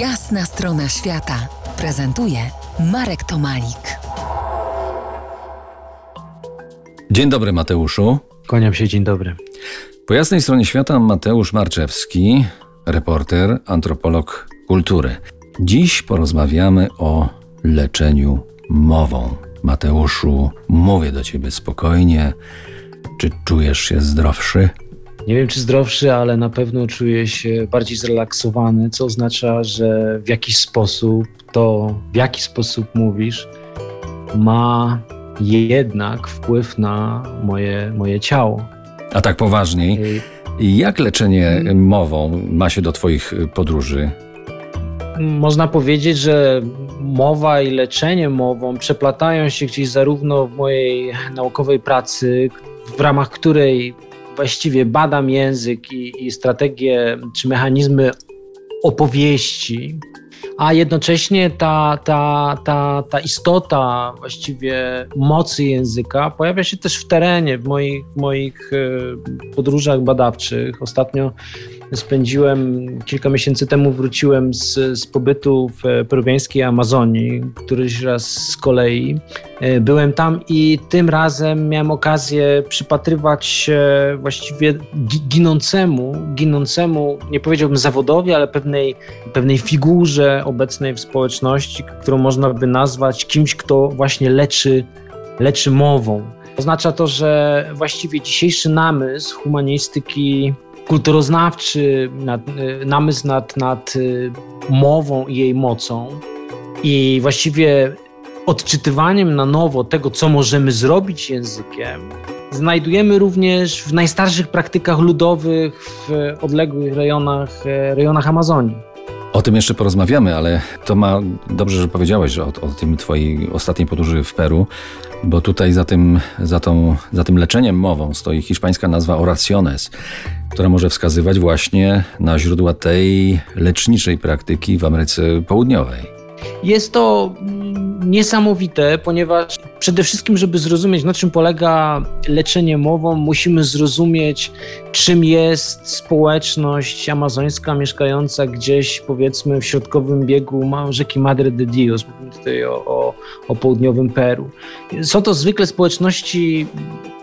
Jasna strona świata prezentuje Marek Tomalik. Dzień dobry, Mateuszu. Kłaniam się, dzień dobry. Po jasnej stronie świata Mateusz Marczewski, reporter, antropolog kultury. Dziś porozmawiamy o leczeniu mową. Mateuszu, mówię do ciebie spokojnie. Czy czujesz się zdrowszy? Nie wiem, czy zdrowszy, ale na pewno czuję się bardziej zrelaksowany, co oznacza, że w jakiś sposób to, w jaki sposób mówisz, ma jednak wpływ na moje, moje ciało. A tak poważniej, jak leczenie mową ma się do Twoich podróży? Można powiedzieć, że mowa i leczenie mową przeplatają się gdzieś zarówno w mojej naukowej pracy, w ramach której właściwie badam język i, i strategie czy mechanizmy opowieści, a jednocześnie ta, ta, ta, ta istota właściwie mocy języka pojawia się też w terenie, w moich, moich e, podróżach badawczych. Ostatnio spędziłem, kilka miesięcy temu wróciłem z, z pobytu w peruwiańskiej Amazonii, któryś raz z kolei. E, byłem tam i tym razem miałem okazję przypatrywać się właściwie ginącemu, ginącemu, nie powiedziałbym zawodowi, ale pewnej, pewnej figurze obecnej w społeczności, którą można by nazwać kimś, kto właśnie leczy, leczy mową. Oznacza to, że właściwie dzisiejszy namysł humanistyki kulturoznawczy, nad, y, namysł nad, nad mową i jej mocą i właściwie odczytywaniem na nowo tego, co możemy zrobić językiem, znajdujemy również w najstarszych praktykach ludowych w odległych rejonach, e, rejonach Amazonii. O tym jeszcze porozmawiamy, ale to ma dobrze, że powiedziałeś o, o tym twojej ostatniej podróży w Peru, bo tutaj za tym, za, tą, za tym leczeniem mową stoi hiszpańska nazwa oraciones, która może wskazywać właśnie na źródła tej leczniczej praktyki w Ameryce Południowej. Jest to niesamowite, ponieważ przede wszystkim, żeby zrozumieć, na czym polega leczenie mową, musimy zrozumieć, czym jest społeczność amazońska mieszkająca gdzieś, powiedzmy, w środkowym biegu rzeki Madre de Dios. Mówimy tutaj o, o, o południowym Peru. Są to zwykle społeczności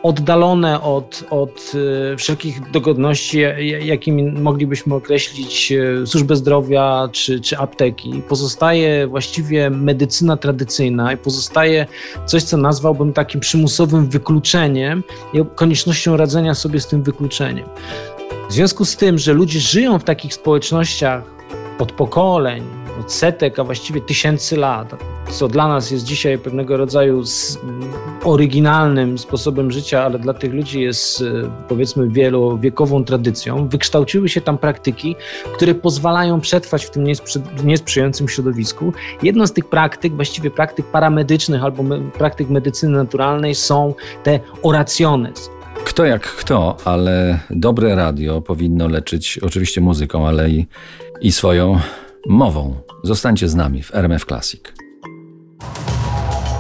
oddalone od, od e, wszelkich dogodności, jakimi moglibyśmy określić e, służbę zdrowia czy, czy apteki. Pozostaje właściwie medycyna tradycyjna i pozostaje coś, co nazwałbym takim przymusowym wykluczeniem i koniecznością radzenia sobie z tym wykluczeniem. W związku z tym, że ludzie żyją w takich społecznościach od pokoleń, od setek, a właściwie tysięcy lat, co dla nas jest dzisiaj pewnego rodzaju oryginalnym sposobem życia, ale dla tych ludzi jest e, powiedzmy wielowiekową tradycją, wykształciły się tam praktyki, które pozwalają przetrwać w tym niesprzyjającym środowisku. Jedną z tych praktyk, właściwie praktyk paramedycznych albo praktyk medycyny naturalnej są te oraciones. Kto jak kto, ale dobre radio powinno leczyć oczywiście muzyką, ale i, i swoją mową. Zostańcie z nami w RMF Classic.